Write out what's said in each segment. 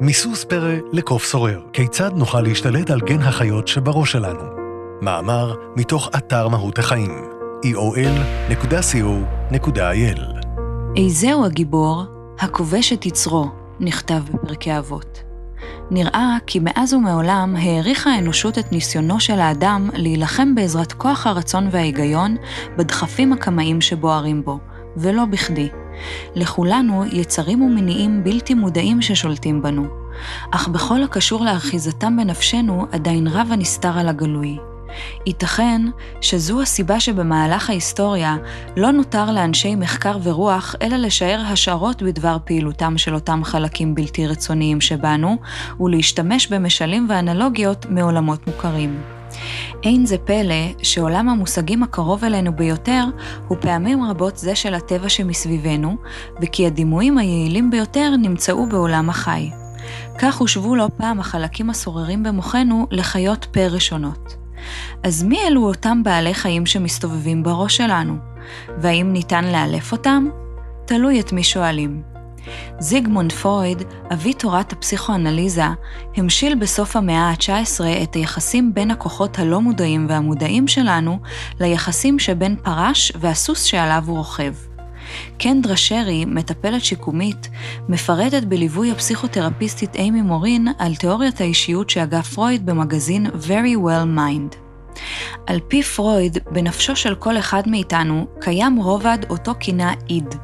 מיסוס פרא לקוף סורר, כיצד נוכל להשתלט על גן החיות שבראש שלנו. מאמר מתוך אתר מהות החיים, eol.co.il איזהו הגיבור הכובש את יצרו, נכתב בפרקי אבות. נראה כי מאז ומעולם העריכה האנושות את ניסיונו של האדם להילחם בעזרת כוח הרצון וההיגיון בדחפים הקמאיים שבוערים בו, ולא בכדי. לכולנו יצרים ומניעים בלתי מודעים ששולטים בנו, אך בכל הקשור לאחיזתם בנפשנו עדיין רב הנסתר על הגלוי. ייתכן שזו הסיבה שבמהלך ההיסטוריה לא נותר לאנשי מחקר ורוח אלא לשער השערות בדבר פעילותם של אותם חלקים בלתי רצוניים שבנו, ולהשתמש במשלים ואנלוגיות מעולמות מוכרים. אין זה פלא שעולם המושגים הקרוב אלינו ביותר הוא פעמים רבות זה של הטבע שמסביבנו, וכי הדימויים היעילים ביותר נמצאו בעולם החי. כך הושבו לא פעם החלקים הסוררים במוחנו לחיות פה ראשונות. אז מי אלו אותם בעלי חיים שמסתובבים בראש שלנו? והאם ניתן לאלף אותם? תלוי את מי שואלים. זיגמונד פרויד, אבי תורת הפסיכואנליזה, המשיל בסוף המאה ה-19 את היחסים בין הכוחות הלא מודעים והמודעים שלנו ליחסים שבין פרש והסוס שעליו הוא רוכב. קנדרה שרי, מטפלת שיקומית, מפרטת בליווי הפסיכותרפיסטית אימי מורין על תיאוריית האישיות שהגה פרויד במגזין Very Well Mind. על פי פרויד, בנפשו של כל אחד מאיתנו קיים רובד אותו כינה איד,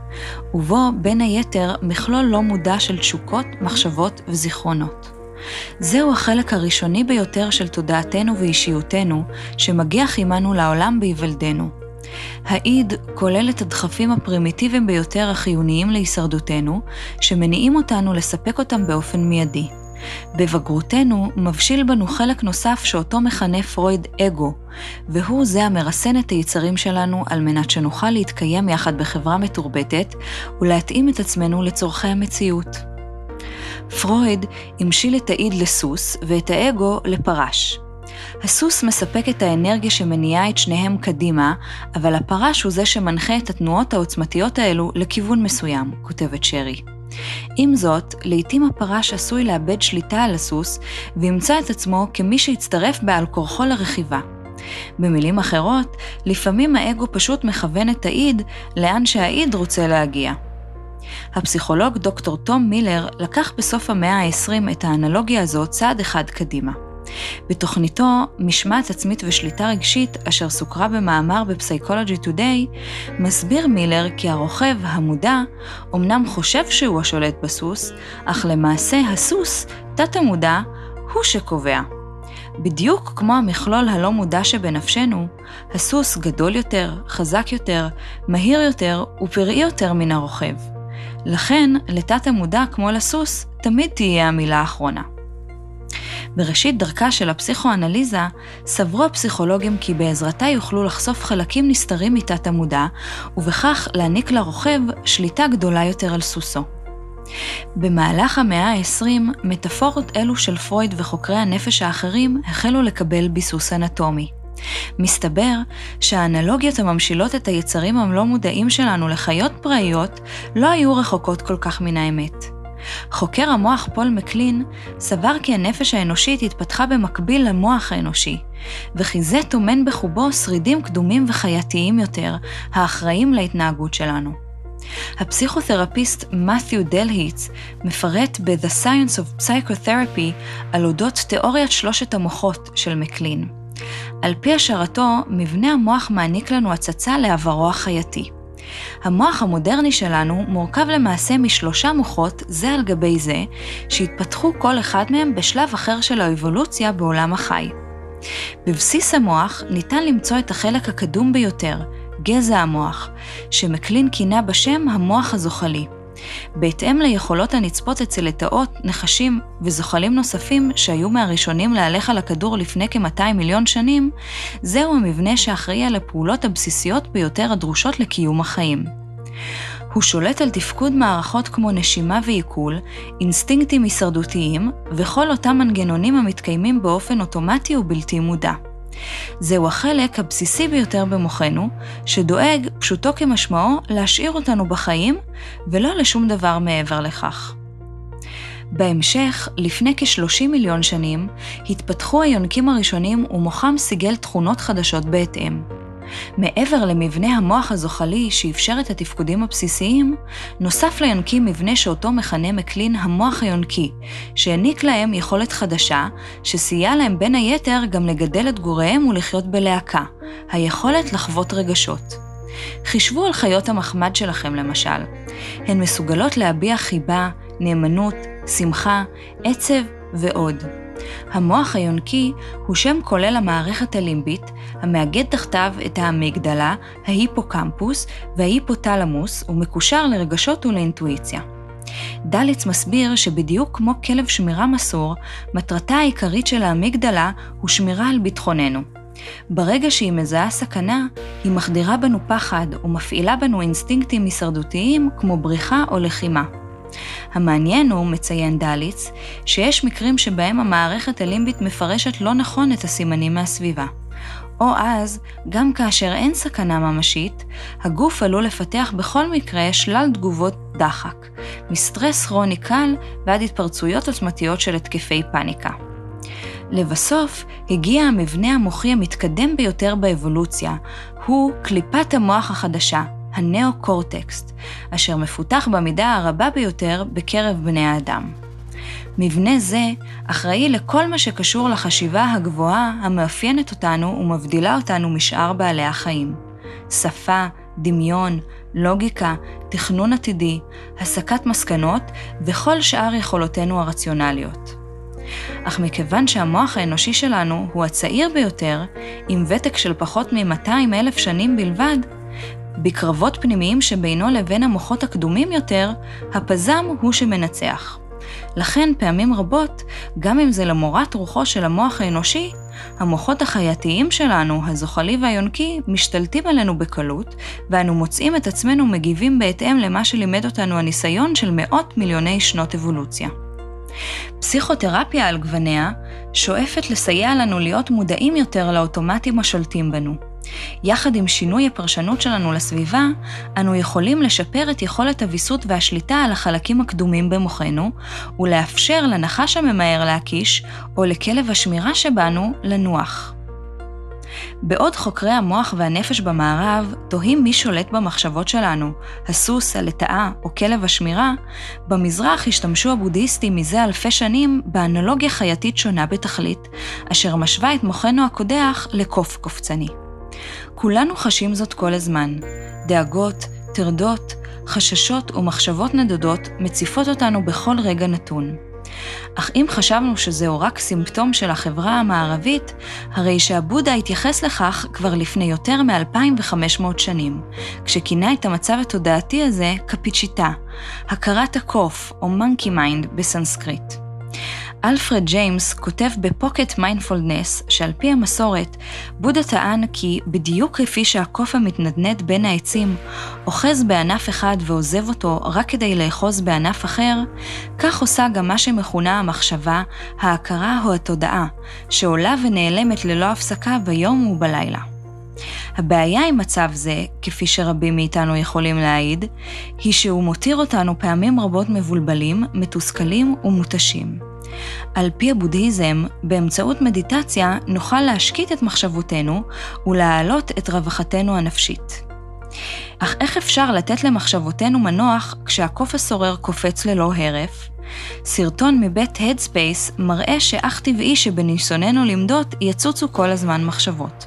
ובו בין היתר מכלול לא מודע של תשוקות, מחשבות וזיכרונות. זהו החלק הראשוני ביותר של תודעתנו ואישיותנו, שמגיח עמנו לעולם בהיוולדנו. האיד כולל את הדחפים הפרימיטיביים ביותר החיוניים להישרדותנו, שמניעים אותנו לספק אותם באופן מיידי. בבגרותנו מבשיל בנו חלק נוסף שאותו מכנה פרויד אגו, והוא זה המרסן את היצרים שלנו על מנת שנוכל להתקיים יחד בחברה מתורבתת ולהתאים את עצמנו לצורכי המציאות. פרויד המשיל את האיד לסוס ואת האגו לפרש. הסוס מספק את האנרגיה שמניעה את שניהם קדימה, אבל הפרש הוא זה שמנחה את התנועות העוצמתיות האלו לכיוון מסוים, כותבת שרי. עם זאת, לעתים הפרש עשוי לאבד שליטה על הסוס, וימצא את עצמו כמי שהצטרף בעל כורחו לרכיבה. במילים אחרות, לפעמים האגו פשוט מכוון את האיד לאן שהאיד רוצה להגיע. הפסיכולוג דוקטור תום מילר לקח בסוף המאה ה-20 את האנלוגיה הזו צעד אחד קדימה. בתוכניתו משמעת עצמית ושליטה רגשית, אשר סוקרה במאמר בפסיכולוגי טודיי, מסביר מילר כי הרוכב המודע אמנם חושב שהוא השולט בסוס, אך למעשה הסוס, תת המודע, הוא שקובע. בדיוק כמו המכלול הלא מודע שבנפשנו, הסוס גדול יותר, חזק יותר, מהיר יותר ופראי יותר מן הרוכב. לכן, לתת המודע כמו לסוס, תמיד תהיה המילה האחרונה. בראשית דרכה של הפסיכואנליזה, סברו הפסיכולוגים כי בעזרתה יוכלו לחשוף חלקים נסתרים מתת המודע, ובכך להעניק לרוכב שליטה גדולה יותר על סוסו. במהלך המאה ה-20, מטאפורות אלו של פרויד וחוקרי הנפש האחרים החלו לקבל ביסוס אנטומי. מסתבר שהאנלוגיות הממשילות את היצרים הלא מודעים שלנו לחיות פראיות לא היו רחוקות כל כך מן האמת. חוקר המוח פול מקלין סבר כי הנפש האנושית התפתחה במקביל למוח האנושי, וכי זה טומן בחובו שרידים קדומים וחייתיים יותר, האחראים להתנהגות שלנו. הפסיכותרפיסט מת'יו דלהיטס מפרט ב-The Science of Psychotherapy על אודות תיאוריית שלושת המוחות של מקלין. על פי השערתו, מבנה המוח מעניק לנו הצצה לעברו החייתי. המוח המודרני שלנו מורכב למעשה משלושה מוחות זה על גבי זה, שהתפתחו כל אחד מהם בשלב אחר של האבולוציה בעולם החי. בבסיס המוח ניתן למצוא את החלק הקדום ביותר, גזע המוח, שמקלין כינה בשם המוח הזוחלי. בהתאם ליכולות הנצפות אצל לטאות, נחשים וזוחלים נוספים שהיו מהראשונים להלך על הכדור לפני כ-200 מיליון שנים, זהו המבנה שאחראי על הפעולות הבסיסיות ביותר הדרושות לקיום החיים. הוא שולט על תפקוד מערכות כמו נשימה ועיכול, אינסטינקטים הישרדותיים וכל אותם מנגנונים המתקיימים באופן אוטומטי ובלתי מודע. זהו החלק הבסיסי ביותר במוחנו, שדואג, פשוטו כמשמעו, להשאיר אותנו בחיים, ולא לשום דבר מעבר לכך. בהמשך, לפני כ-30 מיליון שנים, התפתחו היונקים הראשונים ומוחם סיגל תכונות חדשות בהתאם. מעבר למבנה המוח הזוחלי שאפשר את התפקודים הבסיסיים, נוסף ליונקים מבנה שאותו מכנה מקלין המוח היונקי, שהעניק להם יכולת חדשה, שסייע להם בין היתר גם לגדל את גוריהם ולחיות בלהקה, היכולת לחוות רגשות. חישבו על חיות המחמד שלכם למשל. הן מסוגלות להביע חיבה, נאמנות, שמחה, עצב ועוד. המוח היונקי הוא שם כולל המערכת הלימבית, המאגד תחתיו את האמיגדלה, ההיפוקמפוס וההיפותלמוס, ומקושר לרגשות ולאינטואיציה. דליץ מסביר שבדיוק כמו כלב שמירה מסור, מטרתה העיקרית של האמיגדלה הוא שמירה על ביטחוננו. ברגע שהיא מזהה סכנה, היא מחדירה בנו פחד ומפעילה בנו אינסטינקטים הישרדותיים כמו בריחה או לחימה. המעניין הוא, מציין דליץ, שיש מקרים שבהם המערכת הלימבית מפרשת לא נכון את הסימנים מהסביבה. או אז, גם כאשר אין סכנה ממשית, הגוף עלול לפתח בכל מקרה שלל תגובות דחק, מסטרס כרוני קל ועד התפרצויות עוצמתיות של התקפי פאניקה. לבסוף, הגיע המבנה המוחי המתקדם ביותר באבולוציה, הוא קליפת המוח החדשה, הנאו-קורטקסט, אשר מפותח במידה הרבה ביותר בקרב בני האדם. מבנה זה אחראי לכל מה שקשור לחשיבה הגבוהה המאפיינת אותנו ומבדילה אותנו משאר בעלי החיים. שפה, דמיון, לוגיקה, תכנון עתידי, הסקת מסקנות וכל שאר יכולותינו הרציונליות. אך מכיוון שהמוח האנושי שלנו הוא הצעיר ביותר, עם ותק של פחות מ-200 אלף שנים בלבד, בקרבות פנימיים שבינו לבין המוחות הקדומים יותר, הפזם הוא שמנצח. לכן פעמים רבות, גם אם זה למורת רוחו של המוח האנושי, המוחות החייתיים שלנו, הזוחלי והיונקי, משתלטים עלינו בקלות, ואנו מוצאים את עצמנו מגיבים בהתאם למה שלימד אותנו הניסיון של מאות מיליוני שנות אבולוציה. פסיכותרפיה על גווניה שואפת לסייע לנו להיות מודעים יותר לאוטומטים השולטים בנו. יחד עם שינוי הפרשנות שלנו לסביבה, אנו יכולים לשפר את יכולת הוויסות והשליטה על החלקים הקדומים במוחנו, ולאפשר לנחש הממהר להקיש, או לכלב השמירה שבנו, לנוח. בעוד חוקרי המוח והנפש במערב תוהים מי שולט במחשבות שלנו, הסוס, הלטאה או כלב השמירה, במזרח השתמשו הבודהיסטים מזה אלפי שנים באנלוגיה חייתית שונה בתכלית, אשר משווה את מוחנו הקודח לקוף קופצני. כולנו חשים זאת כל הזמן. דאגות, טרדות, חששות ומחשבות נדודות מציפות אותנו בכל רגע נתון. אך אם חשבנו שזהו רק סימפטום של החברה המערבית, הרי שהבודהה התייחס לכך כבר לפני יותר מ-2500 שנים, כשכינה את המצב התודעתי הזה kapicitta, הכרת הקוף או monkey mind בסנסקריט. אלפרד ג'יימס כותב ב Pocket Mindfulness שעל פי המסורת, בודה טען כי בדיוק כפי שהקוף המתנדנד בין העצים אוחז בענף אחד ועוזב אותו רק כדי לאחוז בענף אחר, כך עושה גם מה שמכונה המחשבה, ההכרה או התודעה, שעולה ונעלמת ללא הפסקה ביום ובלילה. הבעיה עם מצב זה, כפי שרבים מאיתנו יכולים להעיד, היא שהוא מותיר אותנו פעמים רבות מבולבלים, מתוסכלים ומותשים. על פי הבודהיזם, באמצעות מדיטציה נוכל להשקיט את מחשבותינו ולהעלות את רווחתנו הנפשית. אך איך אפשר לתת למחשבותינו מנוח כשהקוף הסורר קופץ ללא הרף? סרטון מבית Headspace מראה שאך טבעי שבניסיוננו למדות יצוצו כל הזמן מחשבות.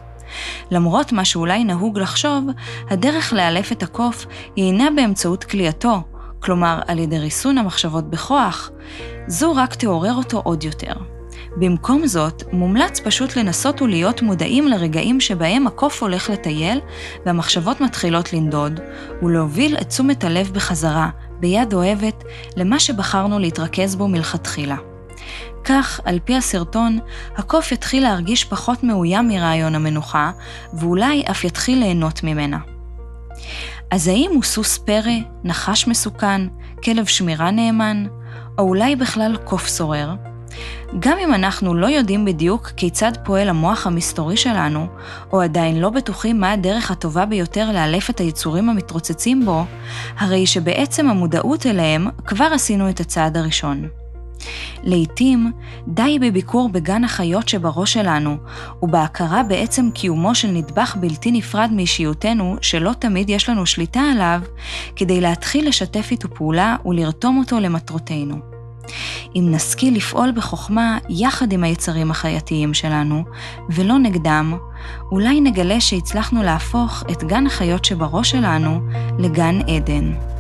למרות מה שאולי נהוג לחשוב, הדרך לאלף את הקוף היא אינה באמצעות כליאתו, כלומר על ידי ריסון המחשבות בכוח, זו רק תעורר אותו עוד יותר. במקום זאת, מומלץ פשוט לנסות ולהיות מודעים לרגעים שבהם הקוף הולך לטייל והמחשבות מתחילות לנדוד, ולהוביל את תשומת הלב בחזרה, ביד אוהבת, למה שבחרנו להתרכז בו מלכתחילה. כך, על פי הסרטון, הקוף יתחיל להרגיש פחות מאוים מרעיון המנוחה, ואולי אף יתחיל ליהנות ממנה. אז האם הוא סוס פרא, נחש מסוכן, כלב שמירה נאמן, או אולי בכלל קוף סורר? גם אם אנחנו לא יודעים בדיוק כיצד פועל המוח המסתורי שלנו, או עדיין לא בטוחים מה הדרך הטובה ביותר לאלף את היצורים המתרוצצים בו, הרי שבעצם המודעות אליהם כבר עשינו את הצעד הראשון. לעתים די בביקור בגן החיות שבראש שלנו, ובהכרה בעצם קיומו של נדבך בלתי נפרד מאישיותנו, שלא תמיד יש לנו שליטה עליו, כדי להתחיל לשתף איתו פעולה ולרתום אותו למטרותינו. אם נשכיל לפעול בחוכמה יחד עם היצרים החייתיים שלנו, ולא נגדם, אולי נגלה שהצלחנו להפוך את גן החיות שבראש שלנו לגן עדן.